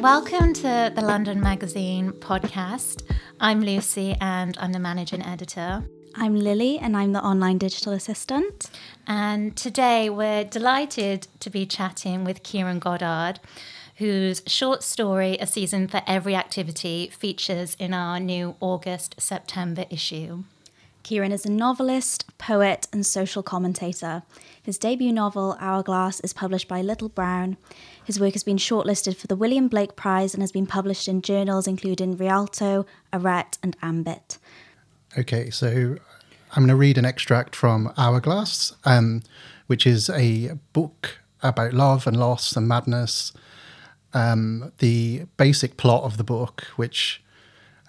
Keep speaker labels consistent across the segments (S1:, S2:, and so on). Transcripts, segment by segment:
S1: Welcome to the London Magazine podcast. I'm Lucy and I'm the managing editor.
S2: I'm Lily and I'm the online digital assistant.
S1: And today we're delighted to be chatting with Keiran Goddard, whose short story, A Season for Every Activity, features in our new August September issue.
S2: Keiran is a novelist, poet, and social commentator. His debut novel, Hourglass, is published by Little Brown. His work has been shortlisted for the William Blake Prize and has been published in journals including Rialto, Arete, and Ambit.
S3: Okay, so I'm going to read an extract from Hourglass, um, which is a book about love and loss and madness. Um, the basic plot of the book, which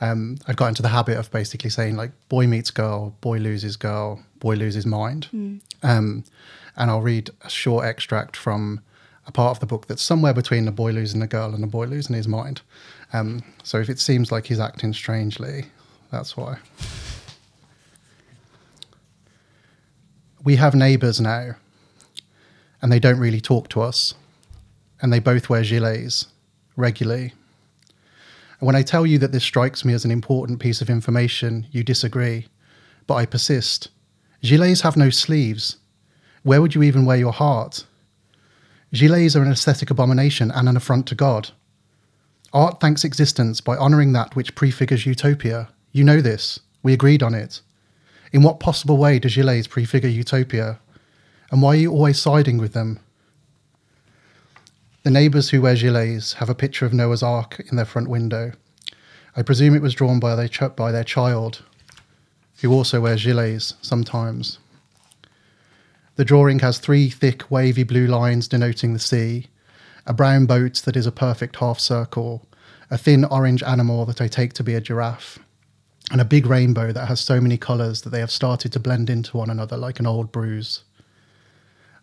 S3: um, I've got into the habit of basically saying like boy meets girl, boy loses girl, boy loses mind. Mm. Um, and I'll read a short extract from a part of the book that's somewhere between the boy losing the girl and the boy losing his mind. Um, so if it seems like he's acting strangely, that's why. We have neighbours now, and they don't really talk to us, and they both wear gilets regularly when I tell you that this strikes me as an important piece of information, you disagree. But I persist. Gilets have no sleeves. Where would you even wear your heart? Gilets are an aesthetic abomination and an affront to God. Art thanks existence by honouring that which prefigures utopia. You know this. We agreed on it. In what possible way do gilets prefigure utopia? And why are you always siding with them? The neighbours who wear gilets have a picture of Noah's Ark in their front window. I presume it was drawn by their, ch- by their child, who also wears gilets sometimes. The drawing has three thick, wavy blue lines denoting the sea, a brown boat that is a perfect half circle, a thin orange animal that I take to be a giraffe, and a big rainbow that has so many colours that they have started to blend into one another like an old bruise.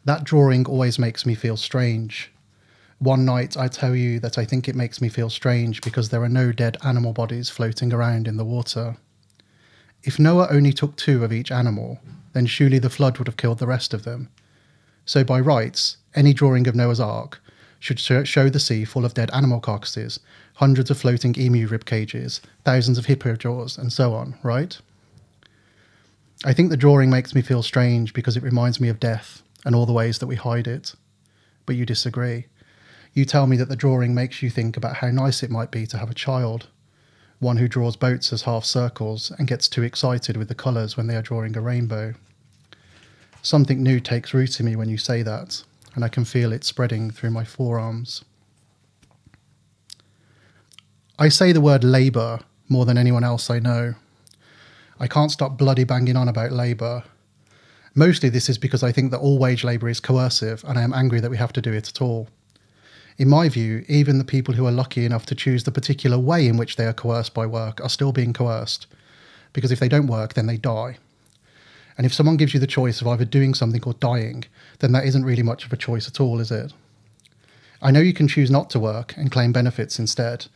S3: That drawing always makes me feel strange one night, I tell you that I think it makes me feel strange because there are no dead animal bodies floating around in the water. If Noah only took two of each animal, then surely the flood would have killed the rest of them. So, by rights, any drawing of Noah's Ark should show the sea full of dead animal carcasses, hundreds of floating emu rib cages, thousands of hippo jaws, and so on, right? I think the drawing makes me feel strange because it reminds me of death and all the ways that we hide it. But you disagree. You tell me that the drawing makes you think about how nice it might be to have a child, one who draws boats as half circles and gets too excited with the colours when they are drawing a rainbow. Something new takes root in me when you say that, and I can feel it spreading through my forearms. I say the word labour more than anyone else I know. I can't stop bloody banging on about labour. Mostly this is because I think that all wage labour is coercive and I am angry that we have to do it at all in my view, even the people who are lucky enough to choose the particular way in which they are coerced by work are still being coerced. Because if they don't work, then they die. And if someone gives you the choice of either doing something or dying, then that isn't really much of a choice at all, is it? I know you can choose not to work and claim benefits instead,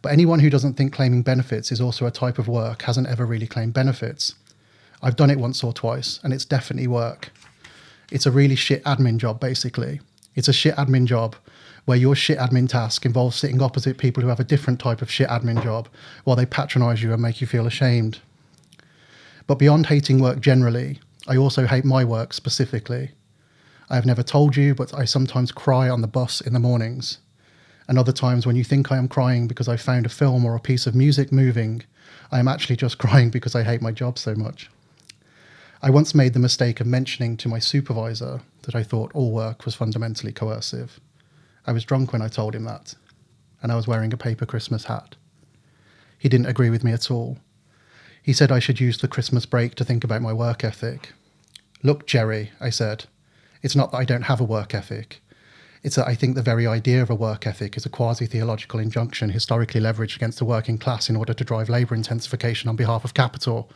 S3: but anyone who doesn't think claiming benefits is also a type of work hasn't ever really claimed benefits. I've done it once or twice, and it's definitely work. It's a really shit admin job, basically. It's a shit admin job where your shit admin task involves sitting opposite people who have a different type of shit admin job while they patronize you and make you feel ashamed. But beyond hating work generally, I also hate my work specifically. I have never told you, but I sometimes cry on the bus in the mornings. And other times when you think I am crying because I found a film or a piece of music moving, I am actually just crying because I hate my job so much. I once made the mistake of mentioning to my supervisor that I thought all work was fundamentally coercive. I was drunk when I told him that, and I was wearing a paper Christmas hat. He didn't agree with me at all. He said I should use the Christmas break to think about my work ethic. Look, Jerry, I said, it's not that I don't have a work ethic. It's that I think the very idea of a work ethic is a quasi theological injunction historically leveraged against the working class in order to drive labour intensification on behalf of capital.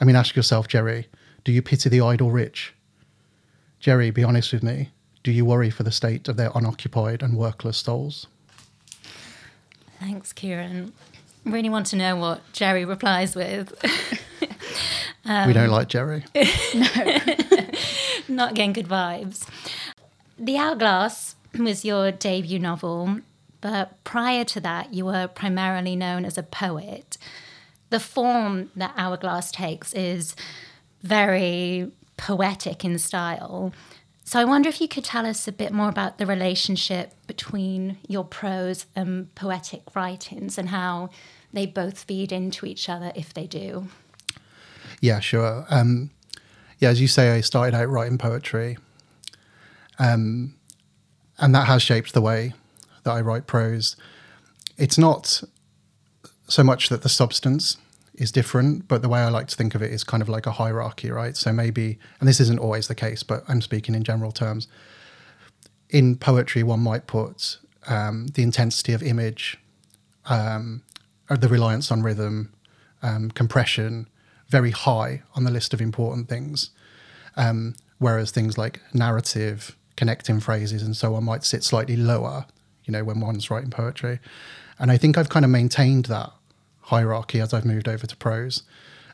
S3: I mean, ask yourself, Jerry, do you pity the idle rich? Jerry, be honest with me. Do you worry for the state of their unoccupied and workless souls?
S1: Thanks, Keiran. Really want to know what Jerry replies with.
S3: um, we don't like Jerry.
S1: no, not getting good vibes. The Hourglass was your debut novel. but prior to that, you were primarily known as a poet. The form that Hourglass takes is very poetic in style. So I wonder if you could tell us a bit more about the relationship between your prose and poetic writings and how they both feed into each other if they do.
S3: Yeah, sure. Um, yeah, as you say, I started out writing poetry, um, and that has shaped the way that I write prose. It's not so much that the substance is different, but the way I like to think of it is kind of like a hierarchy, right? So maybe, and this isn't always the case, but I'm speaking in general terms. In poetry, one might put um, the intensity of image, um, or the reliance on rhythm, um, compression, very high on the list of important things. Um, whereas things like narrative, connecting phrases, and so on might sit slightly lower, you know, when one's writing poetry. And I think I've kind of maintained that hierarchy as I've moved over to prose.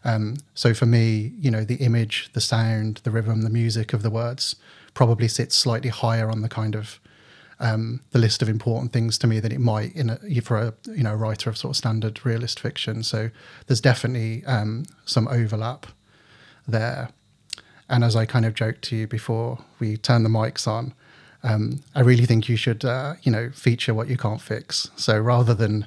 S3: Um, so for me, you know, the image, the sound, the rhythm, the music of the words probably sits slightly higher on the kind of um, the list of important things to me than it might in a, for a you know writer of sort of standard realist fiction. So there's definitely um, some overlap there. And as I kind of joked to you before we turn the mics on, um, I really think you should uh, you know feature what you can't fix. So rather than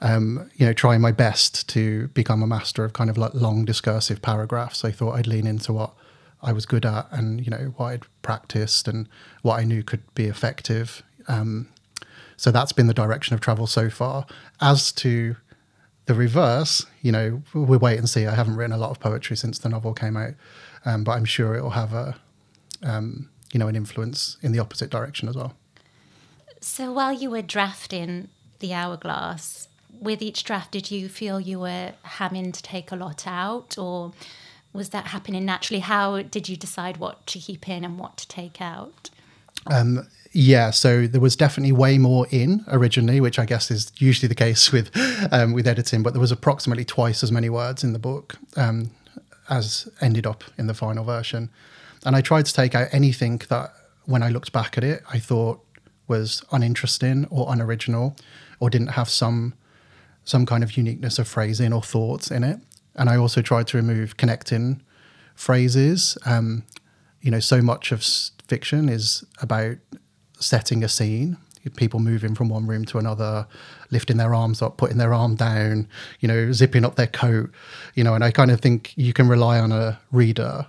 S3: um, you know, trying my best to become a master of kind of like long discursive paragraphs. I thought I'd lean into what I was good at and, you know, what I'd practiced and what I knew could be effective. Um, so that's been the direction of travel so far. As to the reverse, you know, we'll wait and see. I haven't written a lot of poetry since the novel came out, um, but I'm sure it will have a, um, you know, an influence in the opposite direction as well.
S1: So while you were drafting the hourglass, with each draft, did you feel you were having to take a lot out, or was that happening naturally? How did you decide what to keep in and what to take out?
S3: Um, yeah, so there was definitely way more in originally, which I guess is usually the case with um, with editing. But there was approximately twice as many words in the book um, as ended up in the final version. And I tried to take out anything that, when I looked back at it, I thought was uninteresting or unoriginal, or didn't have some some kind of uniqueness of phrasing or thoughts in it. And I also tried to remove connecting phrases. Um, you know, so much of fiction is about setting a scene, people moving from one room to another, lifting their arms up, putting their arm down, you know, zipping up their coat, you know, and I kind of think you can rely on a reader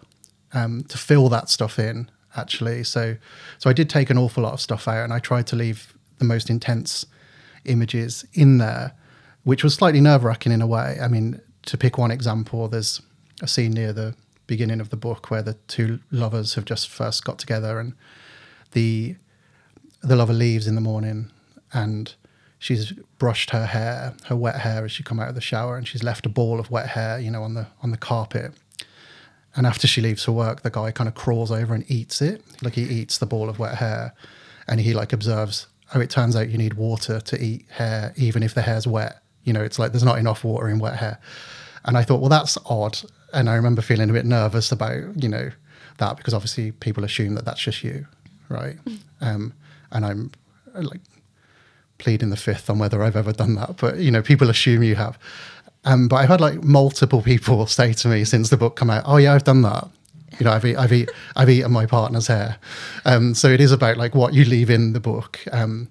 S3: um, to fill that stuff in actually. So, so I did take an awful lot of stuff out and I tried to leave the most intense images in there which was slightly nerve wracking in a way. I mean, to pick one example, there's a scene near the beginning of the book where the two lovers have just first got together and the the lover leaves in the morning and she's brushed her hair, her wet hair as she come out of the shower and she's left a ball of wet hair, you know, on the on the carpet. And after she leaves for work, the guy kind of crawls over and eats it. Like he eats the ball of wet hair and he like observes, oh, it turns out you need water to eat hair even if the hair's wet. You know, it's like there's not enough water in wet hair. And I thought, well, that's odd. And I remember feeling a bit nervous about, you know, that because obviously people assume that that's just you, right? Mm. Um, and I'm like pleading the fifth on whether I've ever done that, but you know, people assume you have. Um, but I've had like multiple people say to me since the book come out, "Oh yeah, I've done that." You know, I've eat, I've eat, I've eaten my partner's hair. Um, so it is about like what you leave in the book. Um,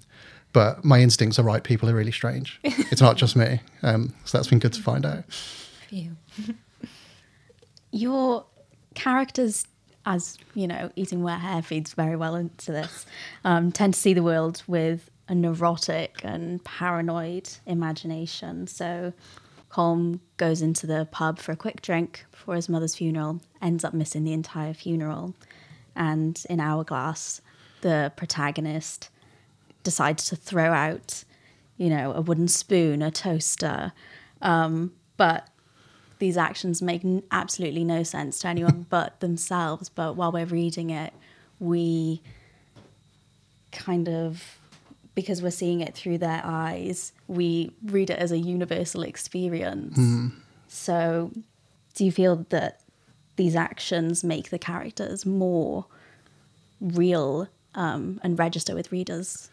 S3: but my instincts are right. People are really strange. It's not just me. Um, so that's been good to find out.
S1: You.
S2: Your characters, as you know, eating wet hair feeds very well into this. Um, tend to see the world with a neurotic and paranoid imagination. So Colm goes into the pub for a quick drink before his mother's funeral, ends up missing the entire funeral. And in Hourglass, the protagonist decides to throw out, you know, a wooden spoon, a toaster. Um, but these actions make n- absolutely no sense to anyone but themselves. But while we're reading it, we kind of, because we're seeing it through their eyes, we read it as a universal experience. Mm. So, do you feel that these actions make the characters more real um, and register with readers?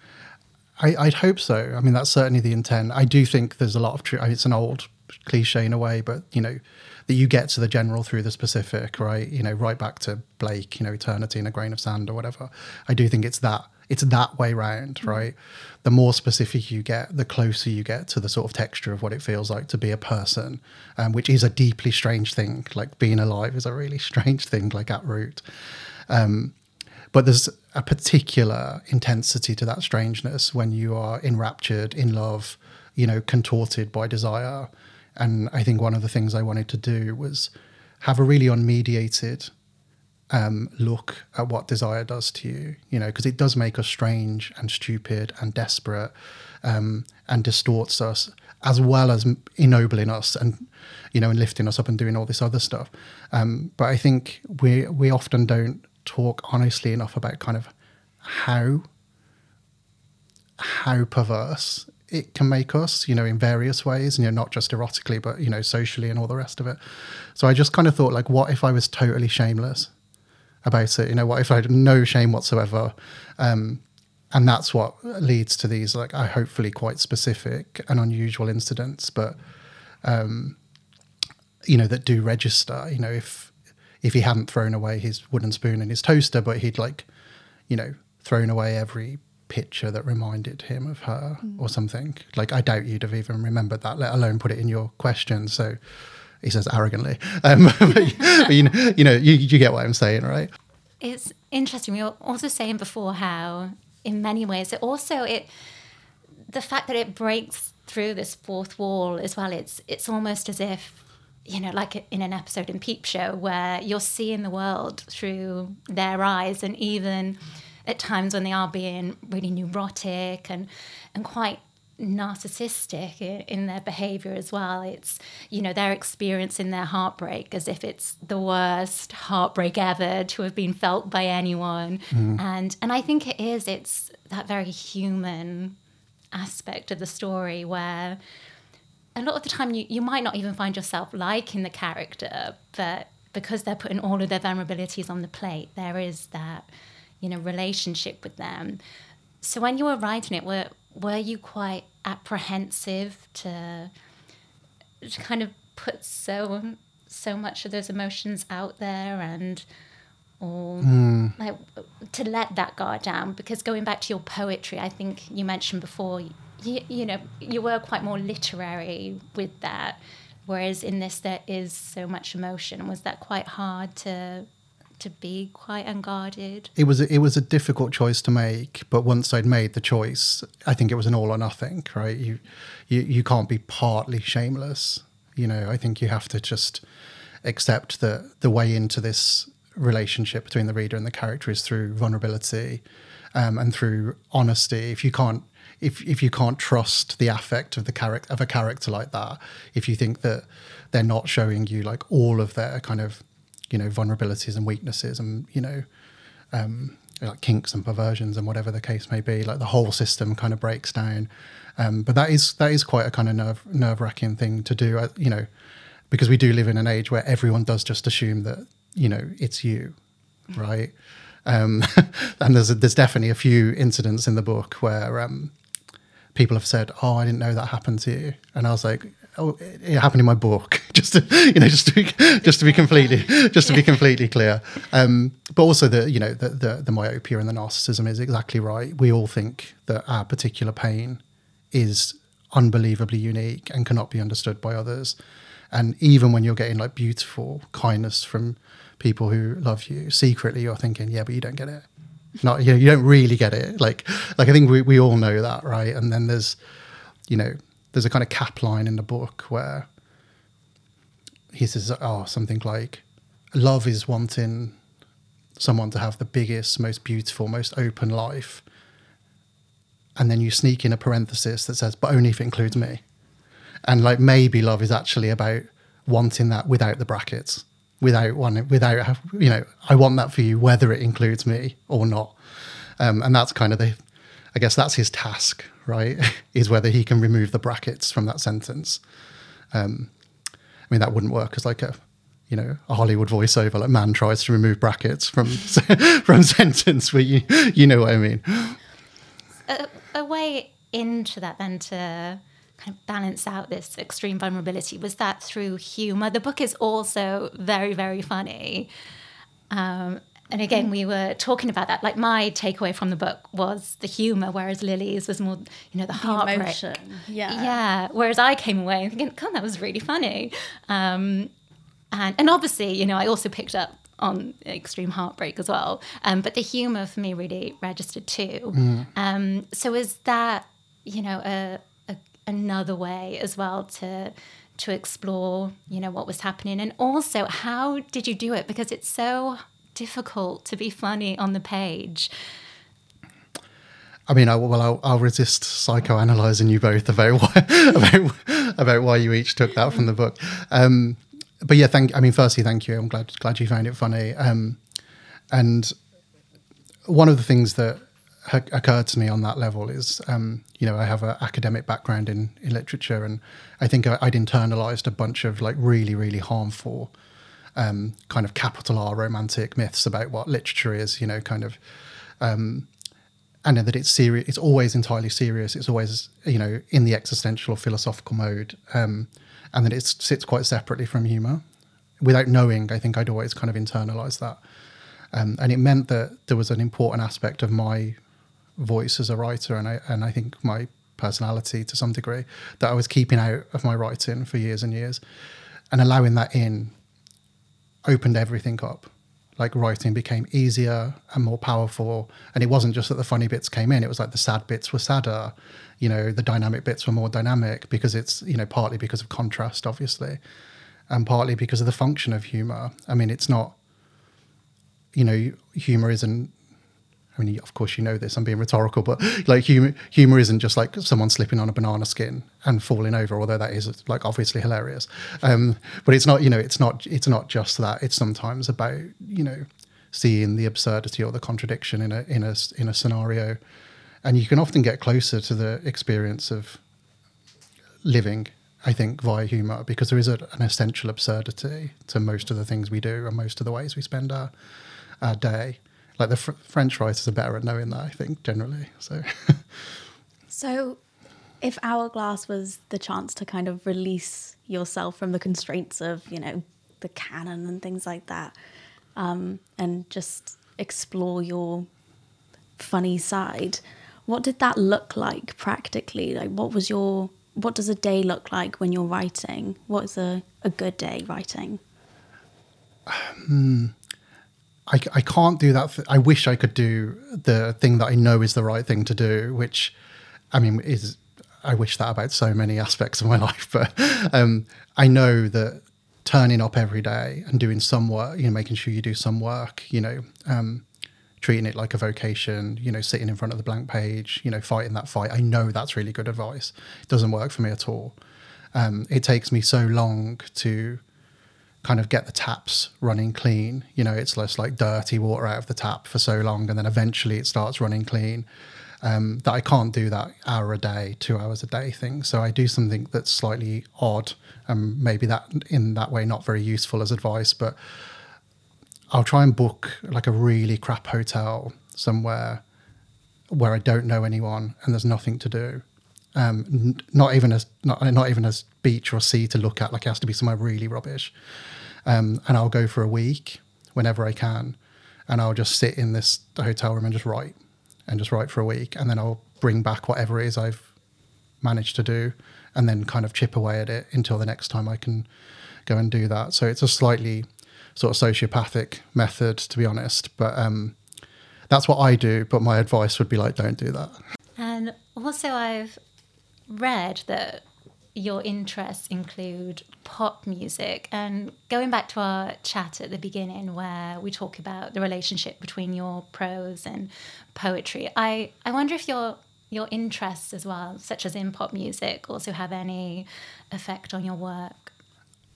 S3: I, I'd hope so. I mean, that's certainly the intent. I do think there's a lot of truth. It's an old cliche in a way, but you know, that you get to the general through the specific, right? You know, right back to Blake, you know, eternity in a grain of sand or whatever. I do think it's that it's that way round, mm. right? The more specific you get, the closer you get to the sort of texture of what it feels like to be a person, um, which is a deeply strange thing. Like being alive is a really strange thing, like at root. Um, but there's a particular intensity to that strangeness when you are enraptured, in love, you know, contorted by desire. And I think one of the things I wanted to do was have a really unmediated um, look at what desire does to you, you know, because it does make us strange and stupid and desperate um, and distorts us as well as ennobling us and, you know, and lifting us up and doing all this other stuff. Um, but I think we, we often don't talk honestly enough about kind of how how perverse it can make us, you know, in various ways, you know, not just erotically, but you know, socially and all the rest of it. So I just kind of thought, like, what if I was totally shameless about it? You know, what if I had no shame whatsoever? Um, and that's what leads to these, like, I hopefully quite specific and unusual incidents, but um, you know, that do register. You know, if if he hadn't thrown away his wooden spoon and his toaster, but he'd like, you know, thrown away every picture that reminded him of her mm. or something. Like, I doubt you'd have even remembered that, let alone put it in your question. So he says arrogantly. Um, but, but, you know, you, know you, you get what I'm saying, right?
S1: It's interesting. We were also saying before how, in many ways, it also it the fact that it breaks through this fourth wall as well. It's it's almost as if you know, like in an episode in Peep Show, where you're seeing the world through their eyes, and even at times when they are being really neurotic and and quite narcissistic in, in, their behavior as well. It's, you know, they're experiencing their heartbreak as if it's the worst heartbreak ever to have been felt by anyone. Mm. And and I think it is, it's that very human aspect of the story where a lot of the time you, you might not even find yourself liking the character, but because they're putting all of their vulnerabilities on the plate, there is that, you know, relationship with them. So when you were writing it, were were you quite apprehensive to, to kind of put so so much of those emotions out there and or mm. like to let that guard down because going back to your poetry i think you mentioned before you, you know, you were quite more literary with that, whereas in this there is so much emotion. Was that quite hard to to be quite unguarded?
S3: It was a, it was a difficult choice to make, but once I'd made the choice, I think it was an all or nothing. Right? You you you can't be partly shameless. You know, I think you have to just accept that the way into this relationship between the reader and the character is through vulnerability um, and through honesty. If you can't if if you can't trust the affect of the character of a character like that, if you think that they're not showing you like all of their kind of you know vulnerabilities and weaknesses and you know um, like kinks and perversions and whatever the case may be, like the whole system kind of breaks down. Um, but that is that is quite a kind of nerve nerve wracking thing to do, uh, you know, because we do live in an age where everyone does just assume that you know it's you, right? Um, and there's a, there's definitely a few incidents in the book where um, people have said, "Oh, I didn't know that happened to you," and I was like, "Oh, it happened in my book." just to you know, just to be, just to be completely just to be completely clear. Um, but also the you know the, the the myopia and the narcissism is exactly right. We all think that our particular pain is unbelievably unique and cannot be understood by others. And even when you're getting like beautiful kindness from people who love you, secretly you're thinking, yeah, but you don't get it. Not you, know, you don't really get it. Like like I think we, we all know that, right? And then there's you know there's a kind of cap line in the book where he says, oh, something like, love is wanting someone to have the biggest, most beautiful, most open life. And then you sneak in a parenthesis that says, but only if it includes me. And like maybe love is actually about wanting that without the brackets without one without you know I want that for you whether it includes me or not. Um, and that's kind of the I guess that's his task right? Is whether he can remove the brackets from that sentence. Um, I mean that wouldn't work as like a you know a Hollywood voiceover like man tries to remove brackets from from sentence but you you know what I mean.
S1: A, a way into that then to kind of balance out this extreme vulnerability was that through humor. The book is also very, very funny. Um, and again, we were talking about that. Like my takeaway from the book was the humor, whereas Lily's was more, you know, the, the heartbreak. Emotion.
S2: Yeah.
S1: Yeah. Whereas I came away thinking, God, that was really funny. Um, and and obviously, you know, I also picked up on extreme heartbreak as well. Um, but the humor for me really registered too. Mm. Um, so is that, you know, a, a, another way as well to to explore, you know, what was happening, and also how did you do it? Because it's so difficult to be funny on the page.
S3: I mean, I, well, I'll, I'll, resist psychoanalyzing you both about why about, about why you each took that from the book. Um, but yeah, thank. I mean, firstly, thank you. I'm glad glad you found it funny. Um, and one of the things that ha- occurred to me on that level is, um, you know, I have an academic background in in literature, and I think I, would internalized a bunch of like really really harmful um, kind of capital R romantic myths about what literature is, you know, kind of, um, and that it's serious. It's always entirely serious. It's always, you know, in the existential or philosophical mode, um, and that it sits quite separately from humor. Without knowing, I think I'd always kind of internalized that, um, and it meant that there was an important aspect of my voice as a writer, and I and I think my personality to some degree that I was keeping out of my writing for years and years, and allowing that in opened everything up. Like writing became easier and more powerful. And it wasn't just that the funny bits came in, it was like the sad bits were sadder. You know, the dynamic bits were more dynamic because it's, you know, partly because of contrast, obviously, and partly because of the function of humor. I mean, it's not, you know, humor isn't I mean, of course, you know this. I'm being rhetorical, but like humor, humor isn't just like someone slipping on a banana skin and falling over, although that is like obviously hilarious. Um, but it's not, you know, it's not, it's not just that. It's sometimes about, you know, seeing the absurdity or the contradiction in a in a in a scenario, and you can often get closer to the experience of living. I think via humor because there is a, an essential absurdity to most of the things we do and most of the ways we spend our our day like the fr- French writers are better at knowing that, I think, generally. So,
S2: so if Hourglass was the chance to kind of release yourself from the constraints of, you know, the canon and things like that, um, and just explore your funny side, what did that look like practically? Like, what was your, what does a day look like when you're writing? What is a, a good day writing?
S3: Um, I, I can't do that. I wish I could do the thing that I know is the right thing to do, which I mean is I wish that about so many aspects of my life. But um, I know that turning up every day and doing some work, you know, making sure you do some work, you know, um, treating it like a vocation, you know, sitting in front of the blank page, you know, fighting that fight. I know that's really good advice. It doesn't work for me at all. Um, it takes me so long to kind of get the taps running clean. You know, it's less like dirty water out of the tap for so long, and then eventually it starts running clean. Um, that I can't do that hour a day, two hours a day thing. So I do something that's slightly odd, and maybe that in that way not very useful as advice. But I'll try and book like a really crap hotel somewhere where I don't know anyone and there's nothing to do. Um, not even as not not even as beach or sea to look at. Like it has to be somewhere really rubbish. Um, and I'll go for a week whenever I can, and I'll just sit in this hotel room and just write, and just write for a week, and then I'll bring back whatever it is I've managed to do, and then kind of chip away at it until the next time I can go and do that. So it's a slightly sort of sociopathic method, to be honest, but um, that's what I do. But my advice would be like, don't do that.
S1: And also, I've read that your interests include pop music. And going back to our chat at the beginning, where we talk about the relationship between your prose and poetry, I, I wonder if your your interests as well, such as in pop music, also have any effect on your work.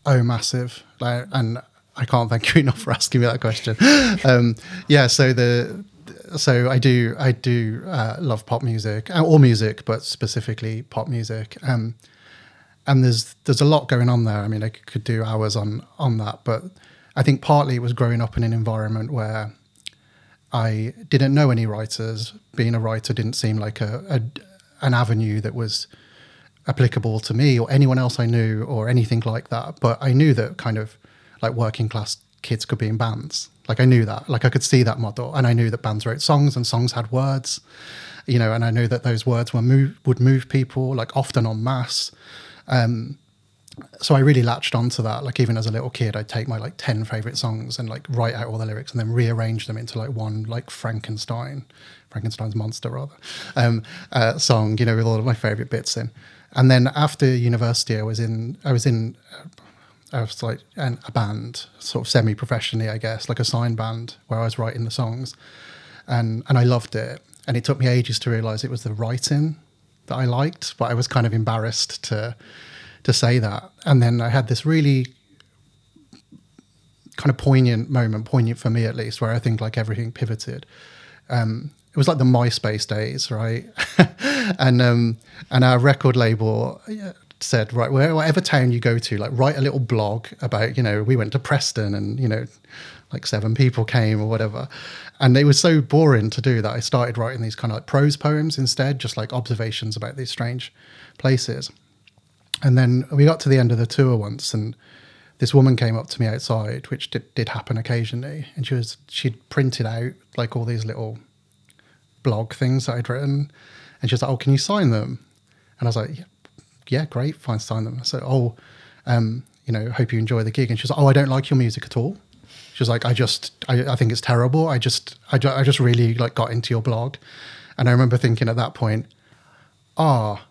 S3: Oh, massive! Like, and I can't thank you enough for asking me that question. um, yeah, so the so I do I do uh, love pop music, uh, all music, but specifically pop music. Um, and there's there's a lot going on there. I mean, I could do hours on on that, but I think partly it was growing up in an environment where I didn't know any writers. Being a writer didn't seem like a, a, an avenue that was applicable to me or anyone else I knew or anything like that. But I knew that kind of like working class kids could be in bands. Like I knew that. Like I could see that model, and I knew that bands wrote songs and songs had words, you know, and I knew that those words were move would move people like often en masse. Um, so I really latched onto that. Like even as a little kid, I'd take my like ten favorite songs and like write out all the lyrics and then rearrange them into like one like Frankenstein, Frankenstein's monster rather, um, uh, song. You know, with all of my favorite bits in. And then after university, I was in I was in I was like an, a band, sort of semi-professionally, I guess, like a sign band where I was writing the songs, and and I loved it. And it took me ages to realize it was the writing that I liked, but I was kind of embarrassed to to say that. And then I had this really kind of poignant moment, poignant for me at least, where I think like everything pivoted. Um, it was like the MySpace days, right? and um, and our record label said, right, whatever town you go to, like write a little blog about, you know, we went to Preston and, you know, like seven people came or whatever. And it was so boring to do that. I started writing these kind of like prose poems instead, just like observations about these strange places. And then we got to the end of the tour once and this woman came up to me outside, which did, did happen occasionally. And she was, she'd printed out like all these little blog things that I'd written. And she was like, oh, can you sign them? And I was like, yeah, yeah, great, fine, sign them. So, oh, um, you know, hope you enjoy the gig. And she's like, oh, I don't like your music at all. She was like, I just, I, I think it's terrible. I just, I, I just really like got into your blog. And I remember thinking at that point, ah, oh,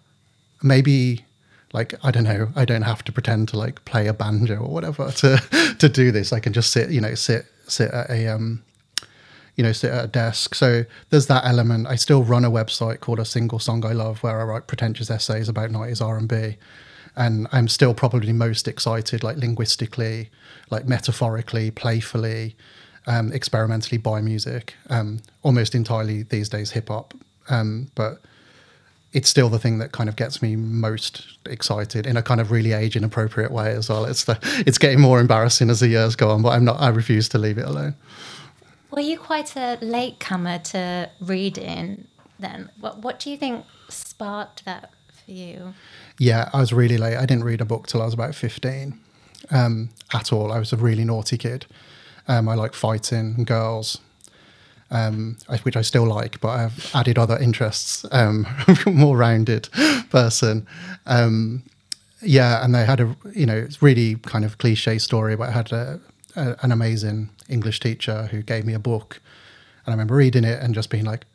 S3: maybe like I don't know, I don't have to pretend to like play a banjo or whatever to to do this. I can just sit, you know, sit sit at a um you know, sit at a desk. So there's that element. I still run a website called A Single Song I Love, where I write pretentious essays about 90s R&B. And I'm still probably most excited, like linguistically, like metaphorically, playfully, um, experimentally by music. Um, almost entirely these days hip hop, um, but it's still the thing that kind of gets me most excited in a kind of really age inappropriate way as well. It's the it's getting more embarrassing as the years go on, but I'm not. I refuse to leave it alone.
S1: Were you quite a late comer to reading then? What, what do you think sparked that for you?
S3: Yeah, I was really late. I didn't read a book till I was about 15 um, at all. I was a really naughty kid. Um, I like fighting and girls, um, which I still like, but I've added other interests. Um, more rounded person. Um, yeah, and they had a you know it's really kind of cliche story, but I had a, a, an amazing English teacher who gave me a book, and I remember reading it and just being like,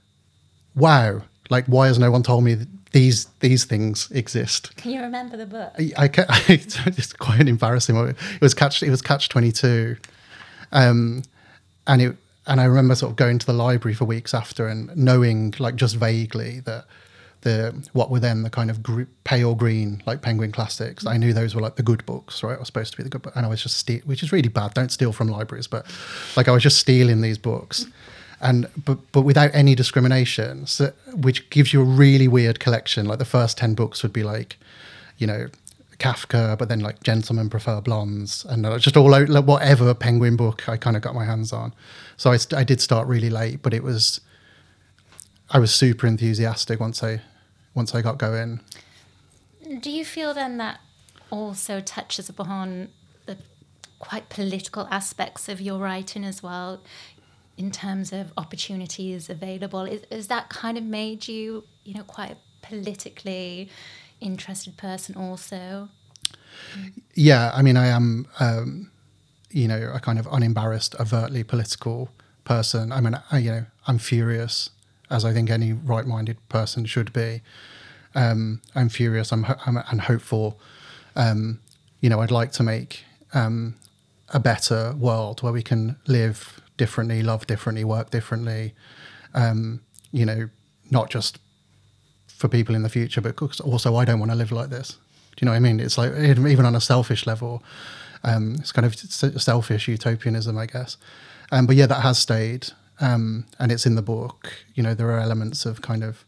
S3: "Wow! Like, why has no one told me these these things exist?"
S1: Can you remember the book?
S3: I, I, I it's quite embarrassing. It was catch. It was Catch Twenty Two, um, and it and I remember sort of going to the library for weeks after and knowing like just vaguely that the what were then the kind of gr- pale green like Penguin classics. I knew those were like the good books, right? I was supposed to be the good book, and I was just ste- which is really bad. Don't steal from libraries, but like I was just stealing these books, and but but without any discrimination, so, which gives you a really weird collection. Like the first ten books would be like, you know. Kafka, but then like Gentlemen Prefer Blondes, and uh, just all out like, whatever Penguin book I kind of got my hands on. So I, I did start really late, but it was I was super enthusiastic once I once I got going.
S1: Do you feel then that also touches upon the quite political aspects of your writing as well, in terms of opportunities available? Is, is that kind of made you, you know, quite a politically interested person also?
S3: Yeah, I mean, I am, um, you know, a kind of unembarrassed, overtly political person. I mean, I, you know, I'm furious, as I think any right-minded person should be. Um, I'm furious. I'm, I'm and hopeful. Um, you know, I'd like to make um, a better world where we can live differently, love differently, work differently. Um, you know, not just for people in the future, but also I don't want to live like this. Do you know what I mean? It's like even on a selfish level, um, it's kind of selfish utopianism, I guess. Um, but yeah, that has stayed, um, and it's in the book. You know, there are elements of kind of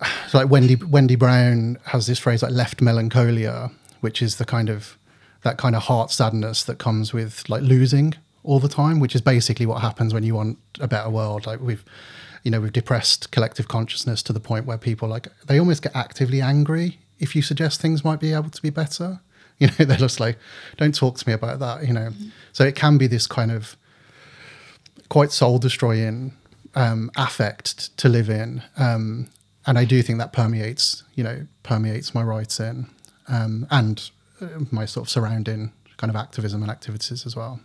S3: like Wendy Wendy Brown has this phrase like left melancholia, which is the kind of that kind of heart sadness that comes with like losing all the time, which is basically what happens when you want a better world. Like we've you know, we've depressed collective consciousness to the point where people like they almost get actively angry if you suggest things might be able to be better. You know, they're just like, don't talk to me about that. You know, mm-hmm. so it can be this kind of quite soul destroying um, affect to live in. Um, and I do think that permeates, you know, permeates my writing um, and uh, my sort of surrounding kind of activism and activities as well.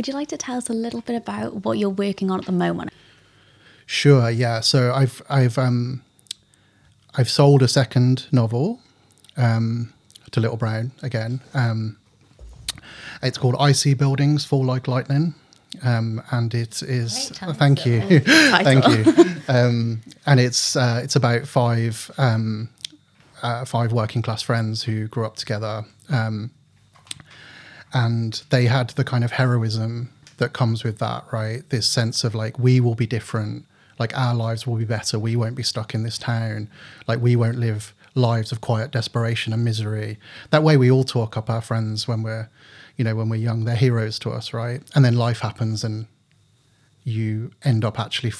S2: Would you like to tell us a little bit about what you're working on at the moment?
S3: Sure. Yeah. So I've I've um, I've sold a second novel um, to Little Brown again. Um, it's called I See Buildings Fall Like Lightning. Um, and it is thank you, thank you, um, and it's uh, it's about five um, uh, five working class friends who grew up together, um, and they had the kind of heroism that comes with that, right? This sense of like we will be different, like our lives will be better. We won't be stuck in this town. Like we won't live lives of quiet desperation and misery. That way, we all talk up our friends when we're, you know, when we're young. They're heroes to us, right? And then life happens, and you end up actually,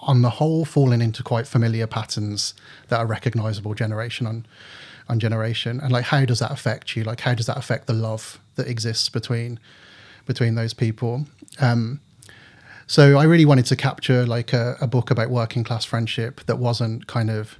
S3: on the whole, falling into quite familiar patterns that are recognizable generation on on generation. And like, how does that affect you? Like, how does that affect the love that exists between between those people? Um, so I really wanted to capture like a, a book about working class friendship that wasn't kind of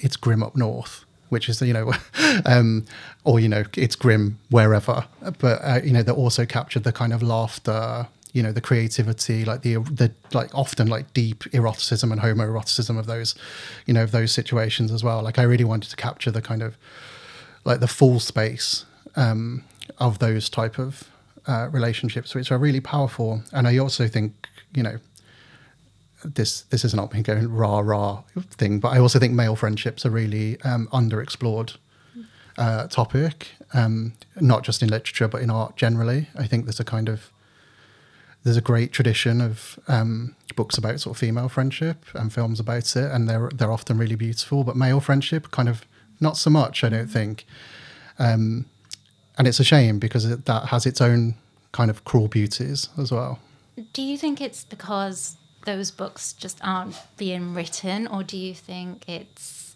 S3: it's grim up north, which is you know, um, or you know, it's grim wherever, but uh, you know, that also captured the kind of laughter, you know, the creativity, like the the like often like deep eroticism and homoeroticism of those, you know, of those situations as well. Like I really wanted to capture the kind of like the full space um, of those type of uh, relationships, which are really powerful. And I also think, you know, this this is not me going rah rah thing, but I also think male friendships are really um, underexplored uh, topic, um, not just in literature but in art generally. I think there's a kind of there's a great tradition of um, books about sort of female friendship and films about it, and they're they're often really beautiful. But male friendship, kind of not so much. I don't think. Um, and it's a shame because it, that has its own kind of cruel beauties as well.
S1: Do you think it's because those books just aren't being written, or do you think it's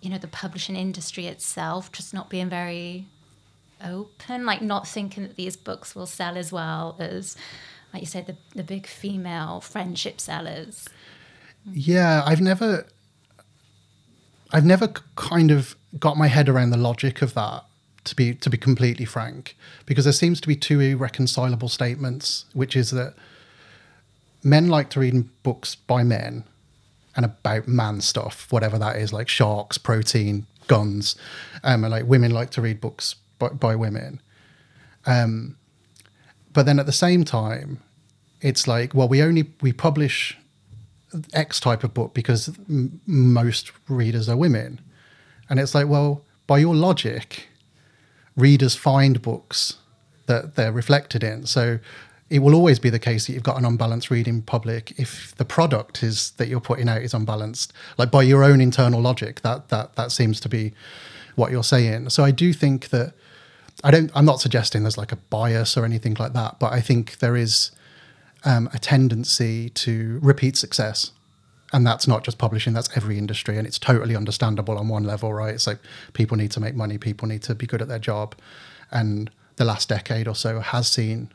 S1: you know the publishing industry itself just not being very open, like not thinking that these books will sell as well as, like you said, the the big female friendship sellers?
S3: Yeah, I've never. I've never kind of got my head around the logic of that to be to be completely frank, because there seems to be two irreconcilable statements, which is that men like to read books by men and about man stuff, whatever that is, like sharks, protein, guns, um, and like women like to read books by, by women. Um, but then at the same time, it's like, well, we only we publish X type of book because m- most readers are women, and it's like, well, by your logic, readers find books that they're reflected in. So it will always be the case that you've got an unbalanced reading public if the product is that you're putting out is unbalanced. Like by your own internal logic, that that that seems to be what you're saying. So I do think that I don't. I'm not suggesting there's like a bias or anything like that, but I think there is um, a tendency to repeat success and that's not just publishing that's every industry and it's totally understandable on one level right? It's like people need to make money people need to be good at their job. And the last decade or so has seen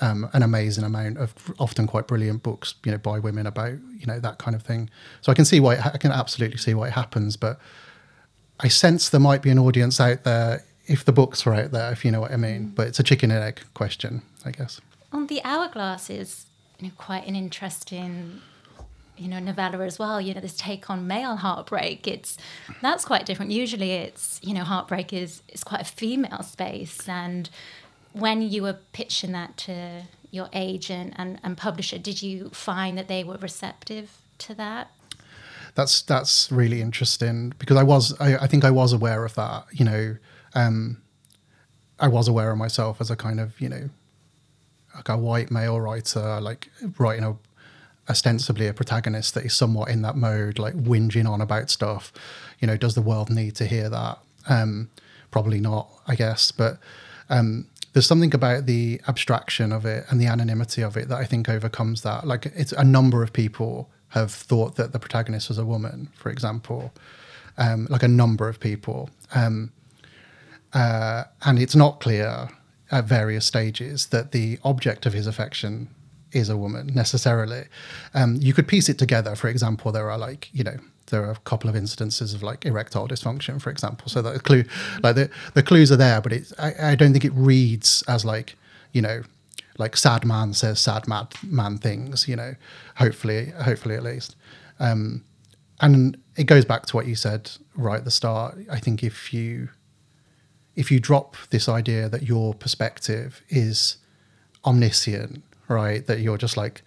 S3: um, an amazing amount of often quite brilliant books you know by women about you know that kind of thing. So i can see why it, i can absolutely see why it happens but i sense there might be an audience out there if the books were out there if you know what i mean. But it's a chicken and egg question i guess.
S1: On the hourglass is you know, quite an interesting you know novella as well you know this take on male heartbreak it's that's quite different. Usually it's you know heartbreak is is quite a female space and when you were pitching that to your agent and, and publisher did you find that they were receptive to that?
S3: That's that's really interesting because i was i, I think i was aware of that you know um, i was aware of myself as a kind of you know like a white male writer like writing a ostensibly a protagonist that is somewhat in that mode, like whinging on about stuff. You know, does the world need to hear that? Um, probably not, I guess. But um, there's something about the abstraction of it and the anonymity of it that I think overcomes that. Like, it's a number of people have thought that the protagonist was a woman, for example, um, like a number of people. Um, uh, and it's not clear at various stages that the object of his affection is a woman necessarily. Um, you could piece it together. For example, there are like, you know, there are a couple of instances of like erectile dysfunction, for example. So the clue, like the, the clues are there, but it's, I, I don't think it reads as like, you know, like sad man says sad mad man things, you know, hopefully, hopefully at least. Um, and it goes back to what you said right at the start. I think if you if you drop this idea that your perspective is omniscient, right? That you're just like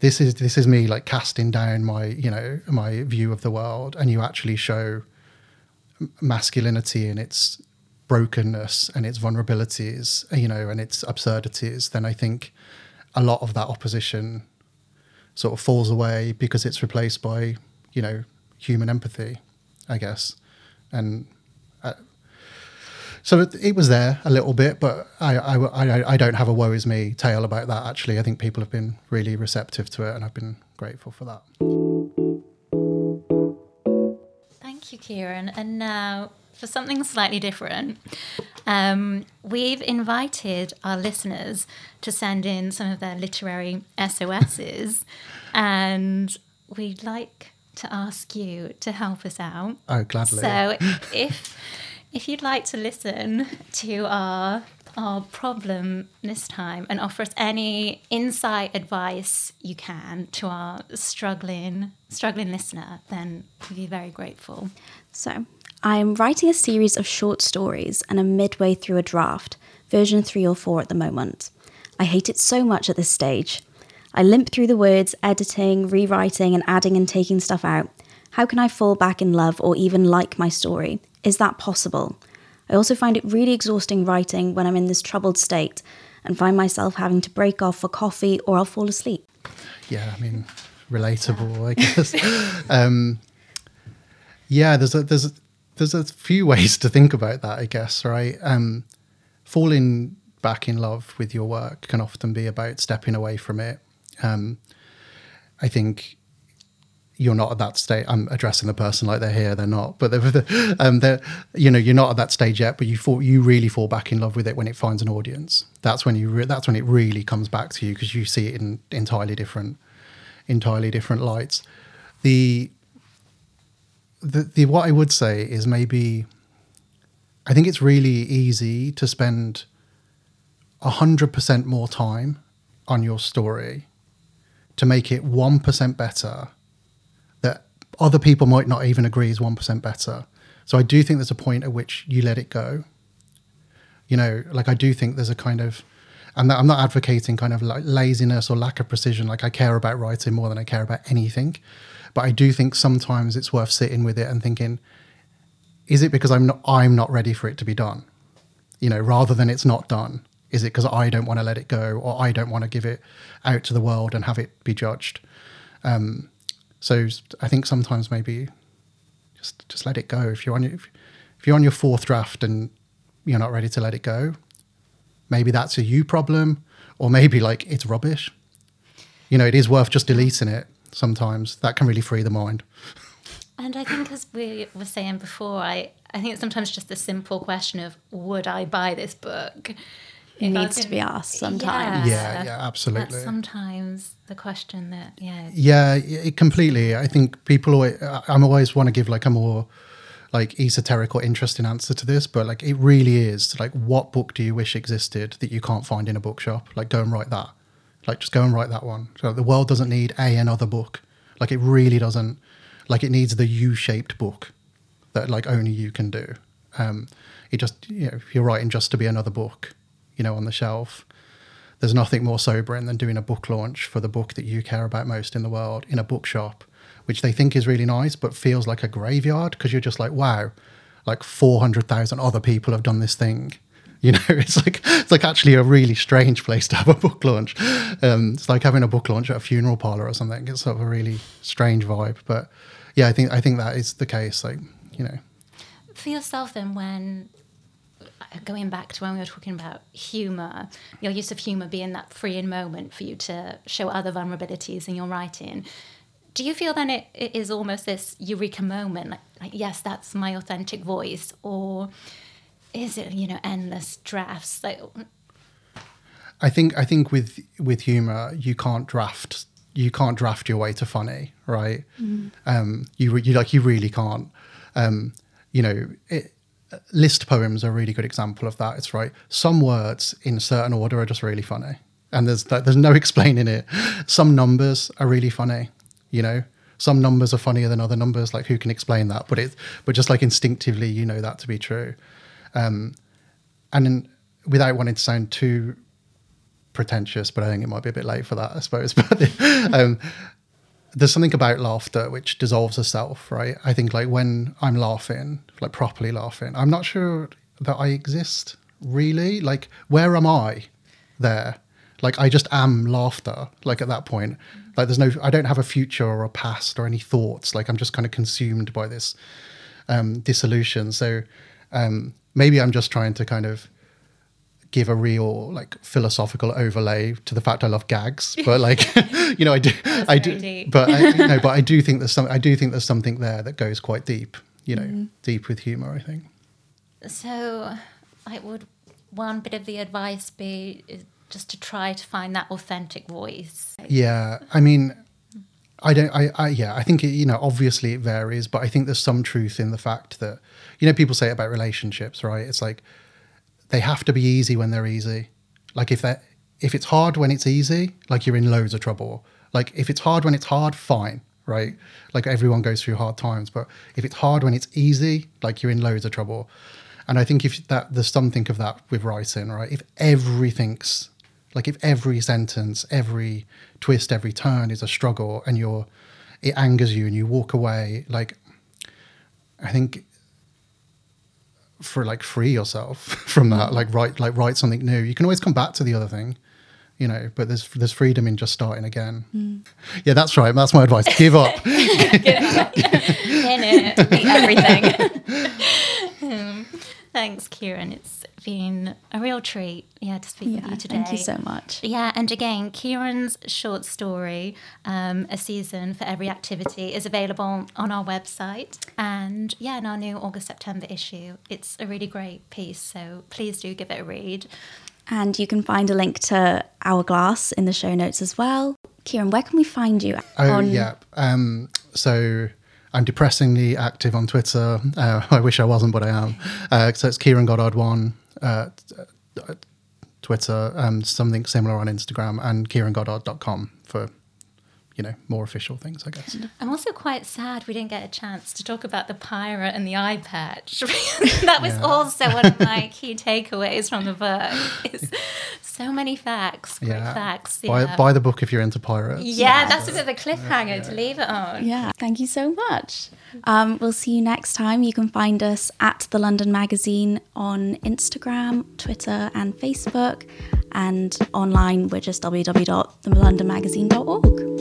S3: this is this is me like casting down my you know my view of the world, and you actually show masculinity in its brokenness and its vulnerabilities, you know, and its absurdities, then I think a lot of that opposition sort of falls away because it's replaced by, you know, human empathy, I guess. And so it, it, was there a little bit, but I, I, I, I don't have a woe is me tale about that, actually. I think people have been really receptive to it, and I've been grateful for that.
S1: Thank you, Keiran. And now for something slightly different. Um, we've invited our listeners to send in some of their literary SOSs, and we'd like to ask you to help us out.
S3: Oh, gladly.
S1: So, if if you'd like to listen to our our problem this time and offer us any insight advice you can to our struggling struggling listener then we'd be very grateful
S2: so I am writing a series of short stories and am midway through a draft, version 3 or 4 at the moment. I hate it so much at this stage. I limp through the words, editing, rewriting, and adding and taking stuff out. How can I fall back in love or even like my story? Is that possible? I also find it really exhausting writing when I'm in this troubled state and find myself having to break off for coffee or I'll fall asleep.
S3: Yeah, I mean, relatable, I guess. um, yeah, there's a, there's a, there's a few ways to think about that, I guess, right? Um, falling back in love with your work can often be about stepping away from it. Um, I think you're not at that state. I'm addressing the person like they're here, they're not, but they're, um, they're, you know, you're not at that stage yet. But you fall, you really fall back in love with it when it finds an audience. That's when you, re- that's when it really comes back to you because you see it in entirely different, entirely different lights. The the, the what I would say is maybe I think it's really easy to spend hundred percent more time on your story to make it one percent better other people might not even agree is one percent better. So I do think there's a point at which you let it go. You know, like I do think there's a kind of and I'm not advocating kind of like laziness or lack of precision. Like I care about writing more than I care about anything. But I do think sometimes it's worth sitting with it and thinking, is it because I'm not I'm not ready for it to be done? You know, rather than it's not done. Is it because I don't want to let it go or I don't want to give it out to the world and have it be judged? Um, so I think sometimes maybe just just let it go. If you're on your, if you're on your fourth draft and you're not ready to let it go, maybe that's a you problem, or maybe like it's rubbish. You know, it is worth just deleting it sometimes. That can really free the mind.
S1: And I think, as we were saying before, I, I think it's sometimes just a simple question of would I buy this book?
S2: It needs to be asked sometimes.
S3: Yeah, yeah, yeah absolutely.
S1: That's sometimes the question that, yeah.
S3: Yeah, it, completely. I think people always, I'm always want to give like a more like esoteric or interesting answer to this, but like it really is like, what book do you wish existed that you can't find in a bookshop? Like, go and write that. Like, just go and write that one. So the world doesn't need a another book. Like, it really doesn't. Like, it needs the U-shaped book that like only you can do. Um, it just, you know, if you're writing just to be another book, you know, on the shelf, there's nothing more sobering than doing a book launch for the book that you care about most in the world in a bookshop, which they think is really nice, but feels like a graveyard because you're just like, wow, like 400,000 other people have done this thing you know, it's like it's like actually a really strange place to have a book launch. Um, it's like having a book launch at a funeral parlor or something. It's sort of a really strange vibe. But yeah, I think I think that is the case. Like you know,
S1: for yourself then, when going back to when we were talking about humor, your use of humor being that freeing moment for you to show other vulnerabilities in your writing. do you feel then it, it is almost this eureka moment? Like, like, yes, that's my authentic voice, or is it you know endless drafts? Like,
S3: I think I think with with humor, you can't draft you can't draft your way to funny, right? Um, you you like you really can't. Um, you know, it, list poems are a really good example of that. It's right. Some words in certain order are just really funny, and there's there's no explaining it. Some numbers are really funny. You know, some numbers are funnier than other numbers. Like who can explain that? But it but just like instinctively, you know that to be true. Um, and then, without wanting to sound too pretentious, but I think it might be a bit late for that, I suppose. But um, there's something about laughter which dissolves the self, right? I think like when I'm laughing, like properly laughing, I'm not sure that I exist really. Like, where am I there? Like, I just am laughter. Like at that point, like there's no, I don't have a future or a past or any thoughts. Like I'm just kind of consumed by this um, dissolution. So um, maybe I'm just trying to kind of give a real like philosophical overlay to the fact I love gags, but like you know I do I do
S1: deep.
S3: but I, you know but I do think there's some I do think there's something there that goes quite deep you know mm-hmm. deep with humor I think
S1: so, like, would one bit of the advice be just to try to find that authentic voice?
S3: yeah I mean I don't I, I yeah I think it, you know obviously it varies but I think there's some truth in the fact that you know people say about relationships right it's like they have to be easy when they're easy. Like if that if it's hard when it's easy like you're in loads of trouble. Like if it's hard when it's hard fine right? Like everyone goes through hard times but if it's hard when it's easy like you're in loads of trouble. And i think if that there's something of that with writing right? If everything's like if every sentence every twist every turn is a struggle and you're it angers you and you walk away like i think for like free yourself from that like write like write something new. You can always come back to the other thing you know but there's there's freedom in just starting again. Yeah that's right. That's my advice. Give up.
S1: In it, everything. Um, thanks, Keiran. It's been a real treat, yeah, to speak with you today.
S2: thank you so much.
S1: Yeah, and again, Keiran's short story, um, A Season for Every Activity, is available on our website. And yeah, in our new August September issue, it's a really great piece. So please do give it a read.
S2: And you can find a link to Hourglass in the show notes as well. Keiran, where can we find you?
S3: Oh yeah. Um, so I'm depressingly active on Twitter. Uh, I wish I wasn't, but I am. Uh, so it's Keiran Goddard one. Uh, uh, Twitter, and something similar on Instagram, and KeiranGoddard.com for you know more official things, I guess.
S1: I'm also quite sad we didn't get a chance to talk about the pirate and the eye patch. that was
S3: Yeah.
S1: also one of my key takeaways from the book. Is so many facts, great
S3: Yeah.
S1: facts.
S3: Buy,
S1: Yeah,
S3: buy the book if you're into pirates.
S1: yeah, that's a bit of a cliffhanger to leave it on.
S2: Yeah, thank you so much. Um, we'll see you next time. You can find us at the London Magazine on Instagram, Twitter, and Facebook. And online, we're just www.thelondonmagazine.org.